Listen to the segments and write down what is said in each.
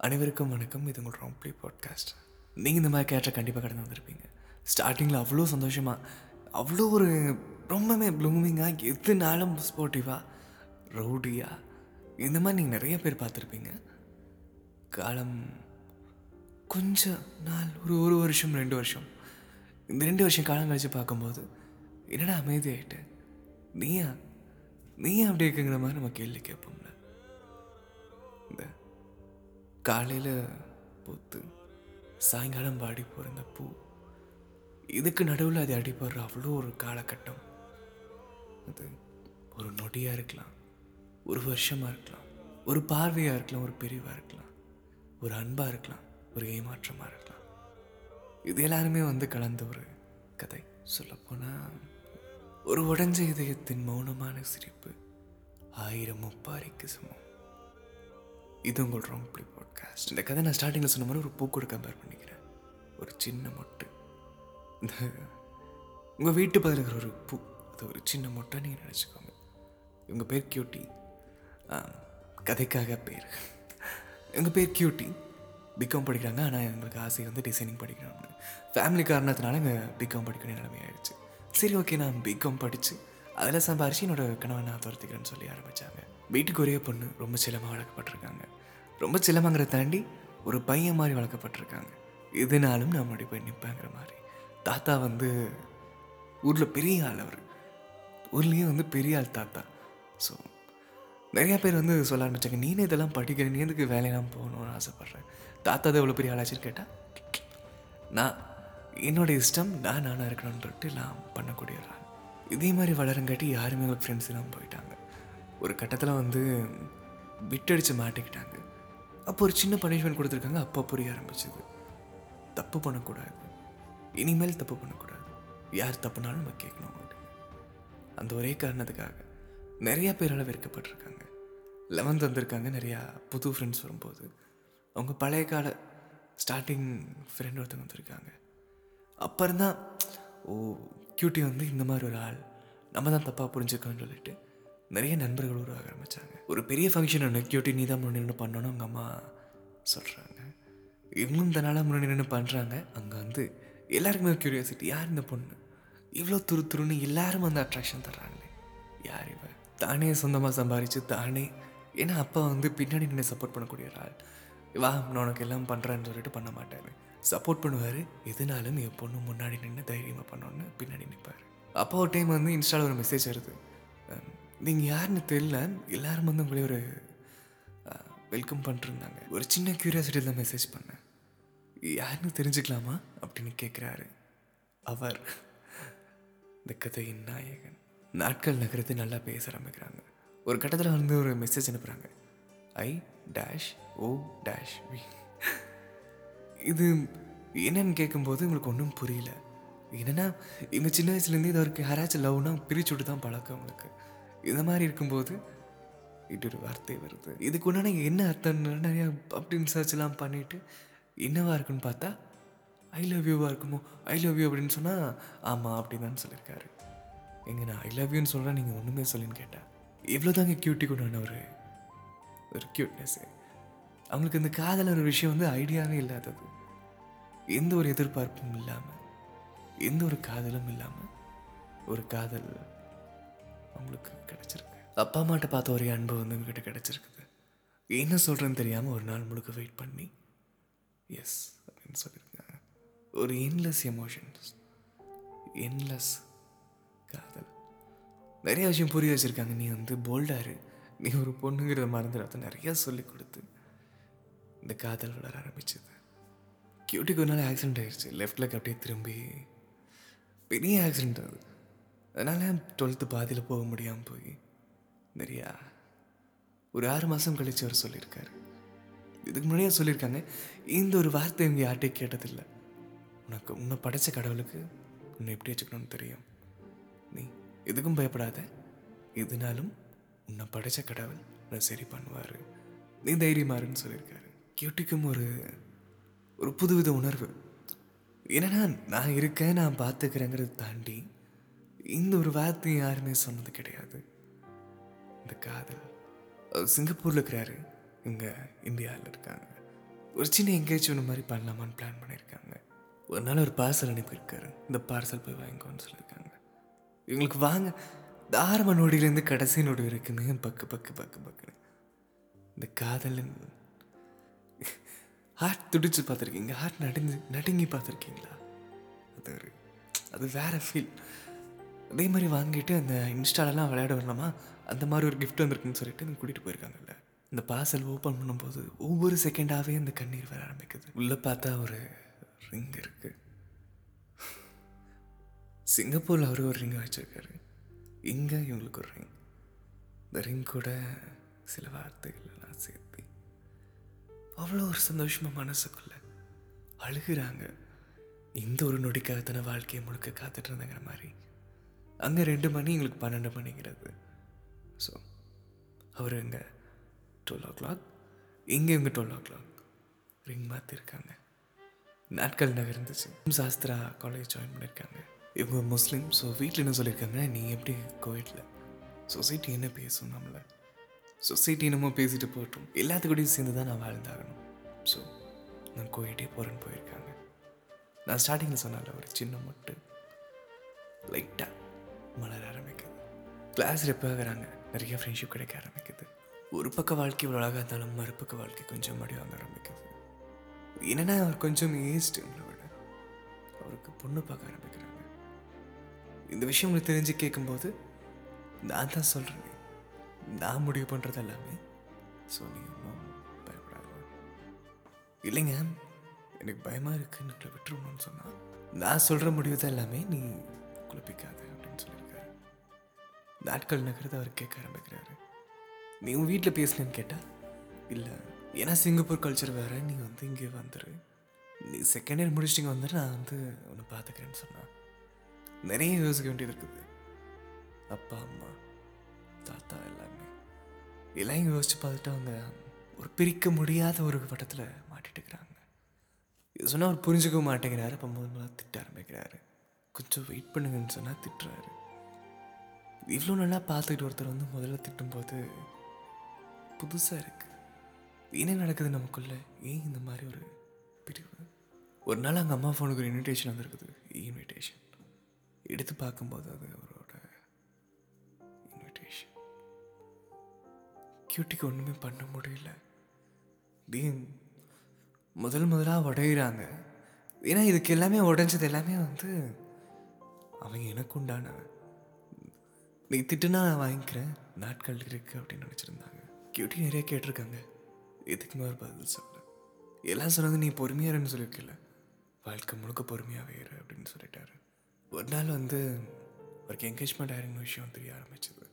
அனைவருக்கும் வணக்கம். இது உங்கள் ராம்ப்ளி பாட்காஸ்ட். நீங்கள் இந்த மாதிரி கேட்ட கண்டிப்பாக கடந்து வந்திருப்பீங்க. ஸ்டார்டிங்கில் அவ்வளோ சந்தோஷமாக அவ்வளோ ஒரு ரொம்பவே ப்ளூமிங்காக எதுனாலும் ஸ்போர்ட்டிவாக ரவுடியாக இந்த மாதிரி நீங்கள் நிறைய பேர் பார்த்துருப்பீங்க. காலம் கொஞ்சம் நாள் ஒரு ஒரு வருஷம் ரெண்டு வருஷம். இந்த ரெண்டு வருஷம் காலம் கழித்து பார்க்கும்போது என்னடா அமைதியாயிட்டு? நீயா? நீயா அப்படி இருக்குங்கிற மாதிரி நம்ம கேள்வி கேட்போம்ல. காலையில் பூத்து சாயங்காலம் வாடி போகிற இந்த பூ. இதுக்கு நடுவில் அது அடிபடுற அவ்வளோ ஒரு காலகட்டம். அது ஒரு நொடியாக இருக்கலாம் ஒரு வருஷமாக இருக்கலாம் ஒரு பார்வையாக இருக்கலாம் ஒரு பிரிவாக இருக்கலாம் ஒரு அன்பாக இருக்கலாம் ஒரு ஏமாற்றமாக இருக்கலாம். இது எல்லாருமே வந்து கலந்த ஒரு கதை. சொல்லப்போனால் ஒரு உடஞ்ச இதயத்தின் மௌனமான சிரிப்பு ஆயிரம் முப்பாரிக்கு சமம். இது உங்கள் ராங்ப்ளி பாட்காஸ்ட் இந்த கதை நான் ஸ்டார்டிங்கில் சொன்ன மாதிரி ஒரு பூக்கூட கம்பேர் பண்ணிக்கிறேன். ஒரு சின்ன மொட்டு. இந்த உங்கள் வீட்டு பதில் இருக்கிற ஒரு பூ. அது ஒரு சின்ன மொட்டை நீங்கள் நினச்சிக்கோங்க. இவங்க பேர் கியூட்டி கதைக்காக பேர். எங்கள் பேர் கியூட்டி பிகாம் படிக்கிறாங்க. ஆனால் எங்களுக்கு ஆசை வந்து டிசைனிங் படிக்கணும்னு ஃபேமிலி காரணத்தினால எங்கள் பிகாம் படிக்கணும் நிலைமை ஆயிடுச்சு சரி ஓகே நான் பிகாம் படித்து அதில் சம்பாரிச்சு என்னோட கணவன் நான் துரத்துக்கிறேன்னு சொல்லி ஆரம்பித்தாங்க வீட்டுக்கு ஒரே பொண்ணு ரொம்ப சிலமாக வளர்க்கப்பட்டிருக்காங்க. ரொம்ப செல்லமாங்கிறத தாண்டி ஒரு பையன் மாதிரி வளர்க்கப்பட்டிருக்காங்க. எதுனாலும் நான் முன்னாடி போய் நிற்பேங்கிற மாதிரி. தாத்தா வந்து ஊரில் பெரிய ஆள் அவர். ஊர்லேயே வந்து பெரிய ஆள் தாத்தா. ஸோ நிறையா பேர் வந்து சொல்ல ஆரம்பிச்சாங்க நீனே இதெல்லாம் படிக்கிற நீ எதுக்கு வேலையெல்லாம் போகணும்னு ஆசைப்பட்றேன் தாத்தா தான் எவ்வளோ பெரிய ஆளாச்சுன்னு கேட்டால் நான் என்னோட இஷ்டம் நான் நானாக இருக்கணுன்ட்டு நான் பண்ணக்கூடிய ஒரு ஆள். இதே மாதிரி வளருங்காட்டி யாருமே எங்களுக்கு ஃப்ரெண்ட்ஸ் எல்லாம் போயிட்டாங்க. ஒரு கட்டத்தில் வந்து விட்டடிச்சு மாட்டிக்கிட்டாங்க. அப்போ ஒரு சின்ன பனிஷ்மெண்ட் கொடுத்துருக்காங்க. அப்போ புரிய ஆரம்பிச்சது. தப்பு பண்ணக்கூடாது. இனிமேல் தப்பு பண்ணக்கூடாது. யார் தப்புனாலும் நம்ம கேட்கணும் அந்த ஒரே காரணத்துக்காக நிறையா பேரால் வெறுக்கப்பட்டிருக்காங்க லெவன்த் வந்திருக்காங்க. நிறையா புது ஃப்ரெண்ட்ஸ் வரும்போது. அவங்க பழைய கால ஸ்டார்டிங் ஃப்ரெண்ட் ஒருத்தவங்க வந்திருக்காங்க. அப்புறம் தான் ஓ கியூட்டி வந்து இந்த மாதிரி ஒரு ஆள். நம்ம தான் தப்பாக புரிஞ்சுக்கோன்னு சொல்லிட்டு நிறைய நண்பர்கள் உருவாக ஆரம்பித்தாங்க ஒரு பெரிய ஃபங்க்ஷன் ஒன்று கியூட்டி நீ தான் முன்னாடி நின்று பண்ணணும் அவங்க அம்மா சொல்கிறாங்க இவங்களும் நாளாக முன்னாடி நின்று பண்ணுறாங்க அங்கே வந்து எல்லாருக்குமே ஒரு கியூரியாசிட்டி யார் இந்த பொண்ணு? இவ்வளோ துரு துருன்னு எல்லாரும் வந்து அட்ராக்ஷன் தர்றாங்களே. யார் இவ? தானே சொந்தமாக சம்பாரித்து தானே. ஏன்னா அப்பா வந்து பின்னாடி நின்று சப்போர்ட் பண்ணக்கூடிய ஒரு ஆள். வா நான் உனக்கு எல்லாம் பண்ணுறேன்னு சொல்லிட்டு பண்ண மாட்டார். சப்போர்ட் பண்ணுவார். எதுனாலும் என் பொண்ணு முன்னாடி நின்று தைரியமாக பண்ணோன்னு பின்னாடி நிற்பார் அப்போ ஒரு டைம் வந்து இன்ஸ்டாவில் ஒரு மெசேஜ் வருது. நீங்கள் யாருன்னு தெரியல. எல்லாரும் வந்து உங்களே ஒரு வெல்கம் பண்ணிருந்தாங்க ஒரு சின்ன க்யூரியாசிட்டியில் தான் மெசேஜ் பண்ணேன். யாருன்னு தெரிஞ்சுக்கலாமா? அப்படின்னு கேட்குறாரு அவர். இந்த கதையின் நாயகன். நாட்கள் நகரத்தை நல்லா பேச ஆரம்பிக்கிறாங்க. ஒரு கட்டத்தில் வந்து ஒரு மெசேஜ் அனுப்புகிறாங்க I dash O dash V இது என்னன்னு கேட்கும்போது உங்களுக்கு ஒன்றும் புரியல. என்னன்னா இவங்க சின்ன வயசுலேருந்து இது அவருக்கு யாராச்சும் லவ்னா பிரிச்சு விட்டு தான் பழக்கம் அவங்களுக்கு இது மாதிரி இருக்கும்போது இது ஒரு வார்த்தை வருது. இதுக்கு உண்டான என்ன அர்த்தம்னு நிறையா அப்படின்னு சர்ச்லாம் பண்ணிவிட்டு என்னவா இருக்குன்னு பார்த்தா ஐ லவ் யூவாக இருக்குமோ? ஐ லவ் யூ அப்படின்னு சொன்னால் ஆமாம் அப்படி தான் சொல்லியிருக்காரு எங்க நான் ஐ லவ் யூன்னு சொல்கிறேன் நீங்கள் ஒன்றுமே சொல்லின்னு கேட்டேன் இவ்வளோ தாங்க கியூட்டி கொண்டான ஒரு ஒரு க்யூட்னஸ்ஸு அவங்களுக்கு இந்த காதல் ஒரு விஷயம் வந்து ஐடியாவே இல்லாதது. எந்த ஒரு எதிர்பார்ப்பும் இல்லாமல் எந்த ஒரு காதலும் இல்லாமல் ஒரு காதல் அவங்களுக்கு கிடச்சிருக்கு. அப்பா அம்மாட்ட பார்த்த ஒரே அன்பு வந்து இவங்ககிட்ட கிடச்சிருக்குது. என்ன சொல்கிறேன்னு தெரியாமல் ஒரு நாள் முழுக்க வெயிட் பண்ணி எஸ் அப்படின்னு சொல்லியிருக்காங்க. ஒரு என்லெஸ் எமோஷன்ஸ் என்லெஸ் காதல். நிறைய விஷயம் புரிய வச்சுருக்காங்க. நீ வந்து போல்டாரு நீ ஒரு பொண்ணுங்கிறத மறந்துடாத நிறையா சொல்லி கொடுத்து இந்த காதல் வளர ஆரம்பிச்சது. கியூட்டிக்கு ஒரு நாள் ஆக்சிடென்ட் ஆயிடுச்சு லெஃப்ட் லெக் அப்படியே திரும்பி பெரிய ஆக்சிடென்ட் அது. அதனால் டுவெல்த்து பாதியில் போக முடியாமல் போய் நிறையா ஒரு ஆறு மாதம் கழித்து அவர் சொல்லியிருக்காரு. இதுக்கு முன்னாடியே சொல்லியிருக்காங்க. இந்த ஒரு வார்த்தை இவங்க யார்கிட்டையும் கேட்டதில்லை. உனக்கு உன்னை படைச்ச கடவுளுக்கு உன்னை எப்படி வச்சுக்கணும்னு தெரியும். நீ எதுக்கும் பயப்படாத. எதுனாலும் உன்னை படைச்ச கடவுள் உன்னை சரி பண்ணுவார். நீ தைரியமாருன்னு சொல்லியிருக்காரு. கியூட்டிக்கும் ஒரு ஒரு புதுவித உணர்வு. என்னன்னா நான் இருக்கேன் நான் பார்த்துக்கிறேங்கிறத தாண்டி இந்த ஒரு வார்த்தை யாருமே சொன்னது கிடையாது. இந்த காதல். அவர் சிங்கப்பூரில் இருக்கிறாரு. இங்கே இந்தியாவில் இருக்காங்க. ஒரு சின்ன எங்கேஜ்மெண்ட் மாதிரி பண்ணலாமான்னு பிளான் பண்ணியிருக்காங்க. ஒரு நாள் ஒரு பார்சல் அனுப்பியிருக்காரு. இந்த பார்சல் போய் வாங்கிக்கோன்னு சொல்லியிருக்காங்க. இவங்களுக்கு வாங்க. தாரம நொடியிலேருந்து கடைசி நொடி வரைக்குமே பக்கு பக்கு பக்கு பக்குன்னு. இந்த காதலன் ஹார்ட் துடிச்சு பார்த்துருக்கீங்க. ஹார்ட் நடிஞ்சு நடுங்கி பார்த்துருக்கீங்களா? அது ஒரு அது வேற ஃபீல் அதே மாதிரி வாங்கிட்டு அந்த இன்ஸ்டாலெல்லாம் விளையாட வரலாமா அந்த மாதிரி ஒரு கிஃப்ட் வந்திருக்குன்னு சொல்லிட்டு எனக்கு கூட்டிகிட்டு போயிருக்காங்கல்ல. இந்த பார்சல் ஓப்பன் பண்ணும்போது ஒவ்வொரு செகண்டாகவே அந்த கண்ணீர் வர ஆரம்பிக்குது. உள்ளே பார்த்தா ஒரு ரிங் இருக்குது சிங்கப்பூரில் அவர் ஒரு ரிங் வச்சுருக்காரு. இங்கே இவங்களுக்கு ஒரு ரிங் இந்த ரிங் கூட சில வார்த்தைகளெல்லாம் சேர்த்து அவ்வளோ ஒரு சந்தோஷமாக மனசுக்குள்ள அழுகுறாங்க. இந்த ஒரு நொடிக்காக தானே வாழ்க்கையை முழுக்க காத்துட்டு இருந்தாங்கிற மாதிரி அங்கே ரெண்டு மணி எங்களுக்கு பன்னெண்டு மணிங்கிறது. ஸோ அவர் இங்கே டுவெல் ஓ கிளாக் இங்கே இவங்க டுவெல் ஓ கிளாக் ரிங் மாற்றிருக்காங்க நாட்கள் நகர்ந்துச்சு. சாஸ்திரா காலேஜ் ஜாயின் பண்ணியிருக்காங்க இவங்க முஸ்லீம் ஸோ வீட்டில் என்ன சொல்லியிருக்காங்க நீ எப்படி கோவிட்டில் சொசைட்டி என்ன பேசும் நம்மளை? சொசைட்டி என்னமோ பேசிட்டு போகட்டும். எல்லாத்துக்கூடையும் சேர்ந்து தான் நான் வாழ்ந்தாகணும். ஸோ நான் கோயிட்டே போகிறேன்னு போயிருக்காங்க. நான் ஸ்டார்டிங்கில் சொன்னால ஒரு சின்ன மட்டு. லைட்டாக கிளாஸ் ரெப் ஆகுறாங்க நிறைய ஃப்ரெண்ட்ஷிப் கிடைக்க ஆரம்பிக்குது. ஒரு பக்க வாழ்க்கை இவ்வளோ அழகாக இருந்தாலும் மறுபக்க வாழ்க்கை கொஞ்சம் மடி வாங்க ஆரம்பிக்குது. என்னன்னா அவர் கொஞ்சம் ஏஸ்டு உங்களை விட. அவருக்கு பொண்ணு பார்க்க ஆரம்பிக்கிறாங்க. இந்த விஷயம் உங்களுக்கு தெரிஞ்சு கேட்கும்போது நான் தான் சொல்கிறேன் நான் முடிவு பண்ணுறது எல்லாமே ஸோ நீங்கள் பயப்படாது. பயப்படாத இல்லைங்க எனக்கு பயமாக இருக்குன்னு உங்களை விட்டுருணும்னு சொன்னால் நான் சொல்கிற முடிவு தான் எல்லாமே நீ குழப்பிக்காத அப்படின்னு சொல்லி நாட்கள் நகர்ந்து அவர் கேட்க ஆரம்பிக்கிறாரு. நீ உன் வீட்டில் பேசினேன்னு கேட்டால் இல்லை ஏன்னா சிங்கப்பூர் கல்ச்சர் வேறு நீ வந்து இங்கே வந்துரு. நீ செகண்ட் இயர் முடிச்சிட்டிங்க வந்துட்டு நான் வந்து உன்னை பார்த்துக்கிறேன்னு சொன்னான் நிறைய யோசிக்க வேண்டியது இருக்குது. அப்பா அம்மா தாத்தா எல்லாமே. எல்லாம் யோசிச்சு பார்த்துட்டு அவங்க ஒரு பிரிக்க முடியாத ஒரு வட்டத்தில் மாட்டிட்டு இருக்கிறாங்க. இது சொன்னால் அவர் புரிஞ்சுக்க மாட்டேங்கிறாரு. அப்போ முதல் முதல்ல திட்ட ஆரம்பிக்கிறாரு. கொஞ்சம் வெயிட் பண்ணுங்கன்னு சொன்னால் திட்டுறாரு. இவ்வளோ நல்லா பார்த்துக்கிட்டு ஒருத்தர் வந்து முதல்ல திட்டும்போது புதுசாக இருக்குது என்ன நடக்குது நமக்குள்ளே? ஏன் இந்த மாதிரி ஒரு பிரிவு? ஒரு நாள் அங்கே அம்மா ஃபோனுக்கு ஒரு இன்விடேஷன் வந்திருக்குது. E இன்விடேஷன் எடுத்து பார்க்கும்போது அது அவரோட இன்விடேஷன் கியூட்டிக்கு ஒன்றுமே பண்ண முடியல. தீன் முதல் முதலாக உடையிறாங்க. ஏன்னா இதுக்கு எல்லாமே உடைஞ்சது எல்லாமே வந்து அவன் எனக்கு உண்டானவன் நீ திட்டுனா நான் வாங்கிக்கிறேன். நாட்கள் இருக்கு அப்படின்னு நினச்சிருந்தாங்க. கியூட்டி நிறைய கேட்டிருக்காங்க. எதுக்குமே ஒரு பதில் சொல்ல எல்லாம் சொன்னாங்க நீ பொறுமையாக இருன்னு சொல்லியிருக்கல. வாழ்க்கை முழுக்க பொறுமையாகவே இரு அப்படின்னு சொல்லிட்டாரு. ஒரு நாள் வந்து அவருக்கு என்கேஜ்மெண்ட் ஆயிருந்த விஷயம் தெரிய ஆரம்பிச்சது.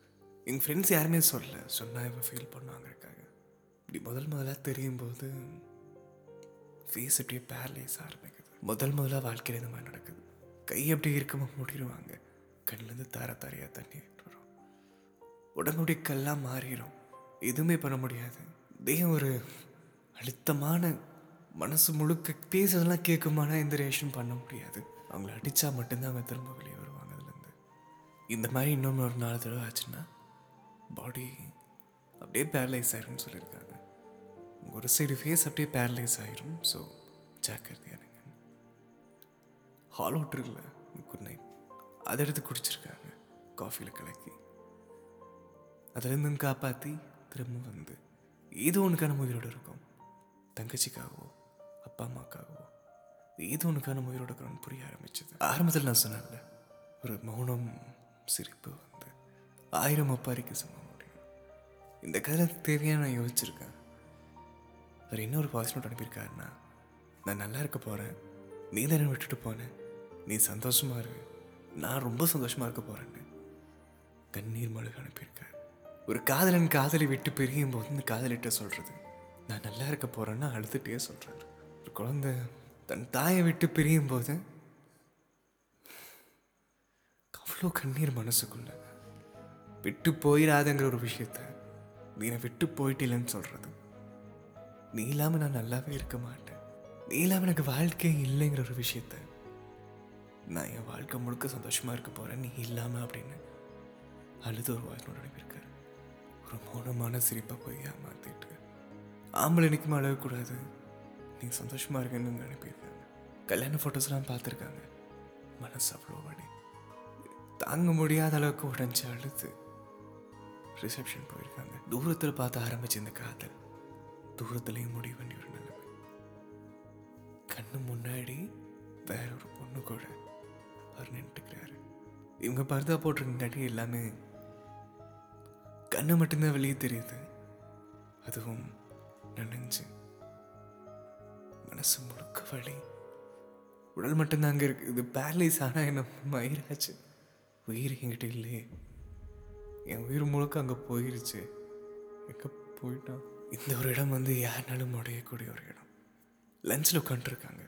எங்கள் ஃப்ரெண்ட்ஸ் யாருமே சொல்லல. சொன்னால் இவன் ஃபீல் பண்ணுவாங்கறக்காக இப்படி முதல் முதலாக தெரியும் போது ஃபேஸ் அப்படியே பேரலைஸ் ஆரம்பிக்குது. முதல் முதலாக வாழ்க்கையில் இந்த மாதிரி நடக்குது. கை அப்படியே இருக்கமாக மூடிடுவாங்க கண்ணிலேருந்து தார தாரையாக தண்ணி. உடம்புடிக்கெல்லாம் மாறிடும் எதுவுமே பண்ண முடியாது. இதே ஒரு அழுத்தமான மனசு முழுக்க பேசுறதெல்லாம் கேட்குமானா எந்த ரியாக்ஷன் பண்ண முடியாது. அவங்கள அடித்தா மட்டும்தான் அவங்க திரும்ப வெளியே வருவாங்க அதுலேருந்து. இந்த மாதிரி இன்னொன்று ஒரு நாலு தடவை ஆச்சுன்னா பாடி அப்படியே பேரலைஸ் ஆயிரும்னு சொல்லியிருக்காங்க. ஒரு சைடு ஃபேஸ் அப்படியே பேரலைஸ் ஆயிரும். ஸோ ஜாக்கிரதையா இருங்க. ஹால் வாட்டர் இல்லை குட் நைட். அதை எடுத்து குடிச்சிருக்காங்க. காஃபியில் கலக்கி. அதுலேருந்து காப்பாற்றி திரும்ப வந்து ஏதோ ஒன்றுக்கான உயிரோடு இருக்கும். தங்கச்சிக்காகவோ அப்பா அம்மாக்காகவோ ஏதோ ஒன்றுக்கான உயிரோடு இருக்கணும்னு புரிய ஆரம்பிச்சது. ஆரம்பத்தில் நான் சொன்னேன்ல ஒரு மௌனம் சிரிப்பு வந்து ஆயிரம் அப்பாரிக்கு சமம் முடியும் இந்த கதை தேவையான நான் யோசிச்சிருக்கேன். அவர் இன்னொரு வாய்ஸ் நோட் அனுப்பியிருக்காருன்னா நான் நல்லா இருக்க போகிறேன் நீ தானே விட்டுட்டு போனேன். நீ சந்தோஷமாக இரு. நான் ரொம்ப சந்தோஷமா இருக்க போகிறேன்னு கண்ணீர் மழுக அனுப்பியிருக்கார். ஒரு காதலன் காதலை விட்டு பிரியும் போது இந்த காதலிட்ட சொல்கிறது நான் நல்லா இருக்க போகிறேன்னு அழுதுகிட்டே சொல்கிறாரு ஒரு குழந்தை தன் தாயை விட்டு பிரியும் போது அவ்வளோ கண்ணீர் மனசுக்குள்ள விட்டு போயிடாதங்கிற ஒரு விஷயத்த நீ என்னை விட்டு போயிட்டில்லன்னு சொல்கிறது நீ இல்லாமல் நான் நல்லாவே இருக்க மாட்டேன். நீ இல்லாமல் எனக்கு வாழ்க்கையே இல்லைங்கிற ஒரு விஷயத்த நான் என் வாழ்க்கை முழுக்க சந்தோஷமா இருக்க போகிறேன் நீ இல்லாம அப்படின்னு அழுது ஒரு வாழ்க்கை நடைபெறுக்கார் ஒரு மௌனமான சிரிப்பை போய் ஏமாத்திட்டு ஆம்பளை நிற்குமா அழகக்கூடாது? நீங்கள் சந்தோஷமாக இருக்கேன்னு அனுப்பியிருக்காங்க கல்யாண ஃபோட்டோஸ்லாம் பார்த்துருக்காங்க. மனசு அவ்வளோ வழி தாங்க முடியாத அளவுக்கு உடஞ்சி அழுது. ரிசப்ஷன் போயிருக்காங்க. தூரத்தில் பார்த்து ஆரம்பிச்சு இந்த காதல். தூரத்துலேயும் முடிவு பண்ணி ஒரு நிலைமை. கண்ணு முன்னாடி வேற ஒரு பொண்ணு கூட அவர் நின்றுக்கிறாரு இவங்க பர்தா போட்டிருந்தாட்டி எல்லாமே கண்ணை மட்டும்தான் வெளியே தெரியுது. அதுவும் நனைஞ்சு மனசு முழுக்க வழி உடல் மட்டும்தான் அங்கே இருக்கு. இது பேரலைஸ் ஆனால் என்ன மயிராச்சு. உயிர் என்கிட்ட இல்லையே. என் உயிர் முழுக்க அங்கே போயிருச்சு. எங்கே போயிட்டான்? இந்த ஒரு இடம் வந்து யாருனாலும் உடையக்கூடிய ஒரு இடம். லஞ்சில் உட்காந்துருக்காங்க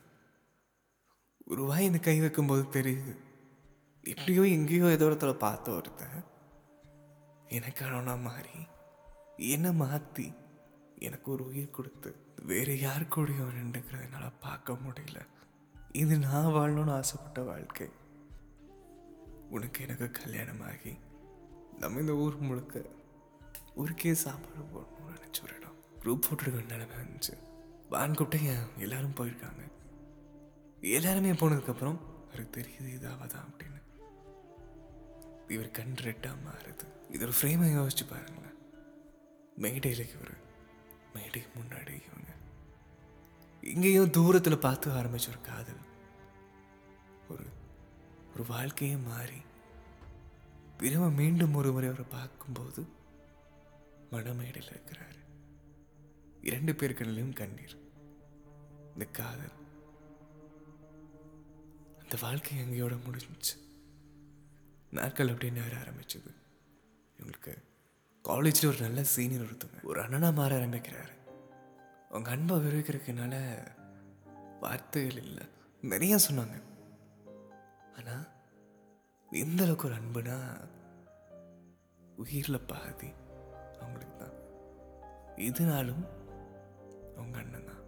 ஒரு வாய் இந்த கை வைக்கும்போது தெரியுது. எப்படியோ எங்கேயோ ஏதோ இடத்துல பார்த்த ஒருத்தன். எனக்கான மாறி என்னை மாற்றி எனக்கு ஒரு உயிர் கொடுத்து வேறு யார் கூடயும் நின்றுக்கிறத என்னால் பார்க்க முடியல. இது நான் வாழணும்னு ஆசைப்பட்ட வாழ்க்கை. உனக்கு எனக்கு கல்யாணமாகி நம்ம இந்த ஊர் முழுக்க ஊருக்கே சாப்பாடு போடணும்னு நினச்ச ஒரு இடம். குரூப் ஃபோட்டோ நிலைமை இருந்துச்சு வான் கூப்பிட்டு என் எல்லாரும் போயிருக்காங்க? எல்லாருமே போனதுக்கப்புறம் அவருக்கு தெரியுது இதாக தான் அப்படின்னு. இவர் கண் ரெட்டாக மாறுது. இது ஒரு ஃப்ரேமை யோசிச்சு பாருங்களேன். மேடையில் இவர். மேடைக்கு முன்னாடி இவங்க. எங்கேயோ தூரத்தில் பார்த்து ஆரம்பிச்ச ஒரு காதல். ஒரு ஒரு வாழ்க்கையே மாறி. திரும்ப மீண்டும் ஒரு முறை அவரை பார்க்கும்போது மனமேடையில் இருக்கிறாரு. இரண்டு பேர்களிலும் கண்ணீர். இந்த காதல். அந்த வாழ்க்கை எங்கேயோட முடிஞ்சிச்சு. நாட்கள் அப்படியே நேர ஆரம்பிச்சது. இவங்களுக்கு காலேஜில் ஒரு நல்ல சீனியர் ஒருத்தவங்க ஒரு அண்ணனாக மாற ஆரம்பிக்கிறாரு. அவங்க அன்பை விவரிக்கிறதுனால வார்த்தைகள் இல்லை. நிறைய சொன்னாங்க. ஆனால் எந்த அளவுக்கு ஒரு அன்புனா உயிரில் பாதி அவங்களுக்கு தான். இதனாலும் அவங்க அண்ணன் தான்.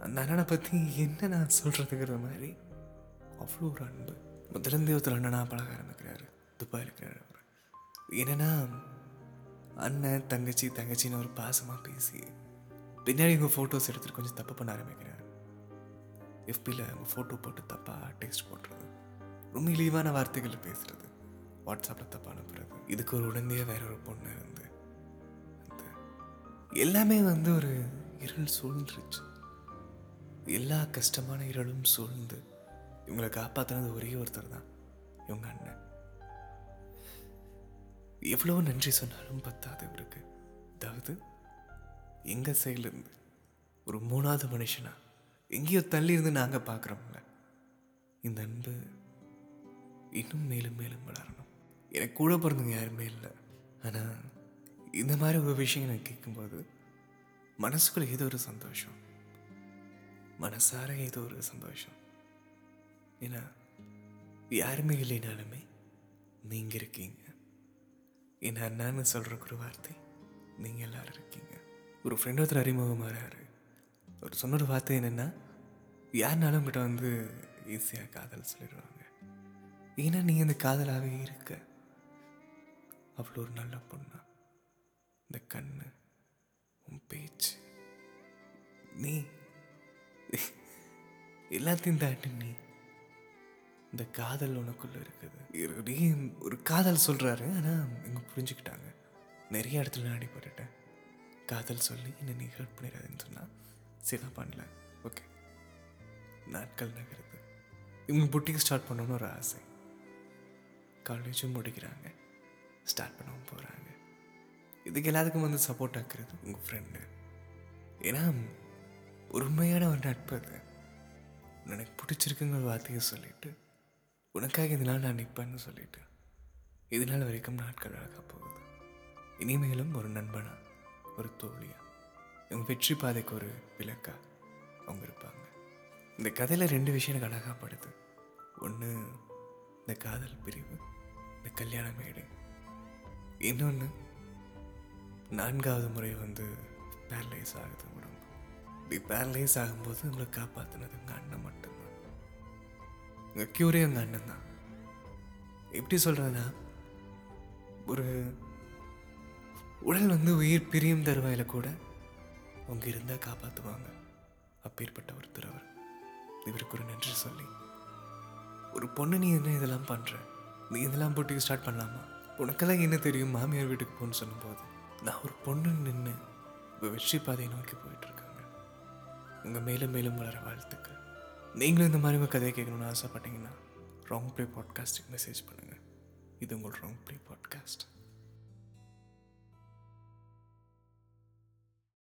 அந்த அண்ணனை பற்றி என்ன நான் சொல்கிறதுங்கிற மாதிரி அவ்வளோ ஒரு அன்பு. முதலேருந்தே ஒருத்தர் அண்ணனாக பழக ஆரம்பிக்கிறாரு. துபாய் இருக்கிறாரு அவர். என்னன்னா அண்ணன் தங்கச்சி தங்கச்சின்னு ஒரு பாசமாக பேசி பின்னாடி உங்கள் ஃபோட்டோஸ் எடுத்துட்டு கொஞ்சம் தப்பு பண்ண ஆரம்பிக்கிறாரு. எஃபியில் அவங்க ஃபோட்டோ போட்டு தப்பாக டெக்ஸ்ட் போடுறது. ரொம்ப இழிவான வார்த்தைகளில் பேசுகிறது வாட்ஸ்அப்பில் தப்பாக அனுப்புறது. இதுக்கு ஒரு உடனே வேற ஒரு பொண்ணு இருந்து அந்த எல்லாமே வந்து ஒரு இருள் சூழ்ந்துருச்சு. எல்லா கஷ்டமான இருளும் சூழ்ந்து இவங்களை காப்பாற்றினது ஒரே ஒருத்தர் தான். இவங்க அண்ணன். எவ்வளோ நன்றி சொன்னாலும் பத்தாது இவருக்கு. அதாவது எங்கள் சைட்லேருந்து ஒரு மூணாவது மனுஷனா எங்கேயோ தள்ளி இருந்து நாங்கள் பார்க்குறோம்ல. இந்த அன்பு இன்னும் மேலும் மேலும் வளரணும். எனக்கு கூட பிறந்தவங்க யாருமே இல்லை. ஆனால் இந்த மாதிரி ஒரு விஷயம் எனக்கு கேட்கும்போது மனசுக்குள்ளே ஏதோ ஒரு சந்தோஷம். மனசார ஏதோ ஒரு சந்தோஷம். ஏன்னா யாருமே இல்லைனாலுமே நீங்கள் இருக்கீங்க. என் அண்ணான்னு சொல்கிற ஒரு வார்த்தை நீங்கள் எல்லாரும் இருக்கீங்க. ஒரு ஃப்ரெண்ட் ஒருத்தர் அறிமுகமாறாரு அவர் சொன்ன ஒரு வார்த்தை என்னென்னா யாருனாலும் உங்கள்கிட்ட வந்து ஈஸியாக காதல் சொல்லிடுவாங்க. ஏன்னா நீங்கள் அந்த காதலாகவே இருக்க. அவ்வளோ ஒரு நல்ல பொண்ணா. இந்த கண்ணு உன் பேச்சு. நீ எல்லாத்தையும் தாண்டி நீ இந்த காதல் உனக்குள்ளே இருக்குது. ஒரு காதல் சொல்கிறாரு ஆனால் இவங்க புரிஞ்சுக்கிட்டாங்க. நிறைய இடத்துல நான் அடிபட்டுட்டேன். காதல் சொல்லி என்ன நீ ஹெல்ப் பண்ணிடாதுன்னு சொன்னால் சரி நான் பண்ணல. ஓகே நாட்கள் நகருது. இவங்க புட்டிக் ஸ்டார்ட் பண்ணணும்னு ஒரு ஆசை. காலேஜும் முடிக்கிறாங்க. ஸ்டார்ட் பண்ணவும் போகிறாங்க இதுக்கு எல்லாத்துக்கும் வந்து சப்போர்ட் ஆக்குறது உங்கள் ஃப்ரெண்டு ஏன்னா உண்மையான ஒரு நட்பு அது. எனக்கு பிடிச்சிருக்குங்கிற வார்த்தையை சொல்லிட்டு உனக்காக இதனால் நான் நிற்பேன்னு சொல்லிட்டு இதனால் வரைக்கும் நாட்கள் அழகாக போகுது. இனிமேலும் ஒரு நண்பனா ஒரு தோழியா உங்கள் வெற்றி பாதைக்கு ஒரு விளக்கா அவங்க இருப்பாங்க. இந்த கதையில் ரெண்டு விஷயம் எனக்கு அழகாக படுது. ஒன்று இந்த காதல் பிரிவு இந்த கல்யாண மேடு. இன்னொன்று நான்காவது முறை வந்து பேரலைஸ் ஆகுது உடம்பு. இப்படி பேரலைஸ் ஆகும்போது உங்களை காப்பாற்றினது உங்கள் அண்ணன் மட்டும்தான். உங்கள் க்யூரே உங்கள் அண்ணன் தான். எப்படி சொல்கிறேன்னா ஒரு உடல் வந்து உயிர் பிரியும் தருவாயில் கூட அவங்க இருந்தால் காப்பாற்றுவாங்க அப்பேற்பட்ட ஒருத்தர் அவர் இவருக்கு ஒரு நன்றி சொல்லி. ஒரு பொண்ணு நீ என்ன இதெல்லாம் பண்ணுற நீ இதெல்லாம் போட்டு ஸ்டார்ட் பண்ணலாமா? உனக்கெல்லாம் என்ன தெரியும்? மாமியார் வீட்டுக்கு போகணும்னு சொல்லும்போது நான் ஒரு பொண்ணு நின்று வெற்றி பாதையை நோக்கி போயிட்டுருக்காங்க உங்கள் மேலும் மேலும் வளர வாழ்த்துக்கள். நீங்களும் இந்த மாதிரி உங்கள் கதையை கேட்கணுன்னு ஆசைப்பட்டீங்கன்னா ராங் ப்ளே பாட்காஸ்ட்டுக்கு மெசேஜ் பண்ணுங்கள் இது உங்கள் ராங் ப்ளே பாட்காஸ்ட்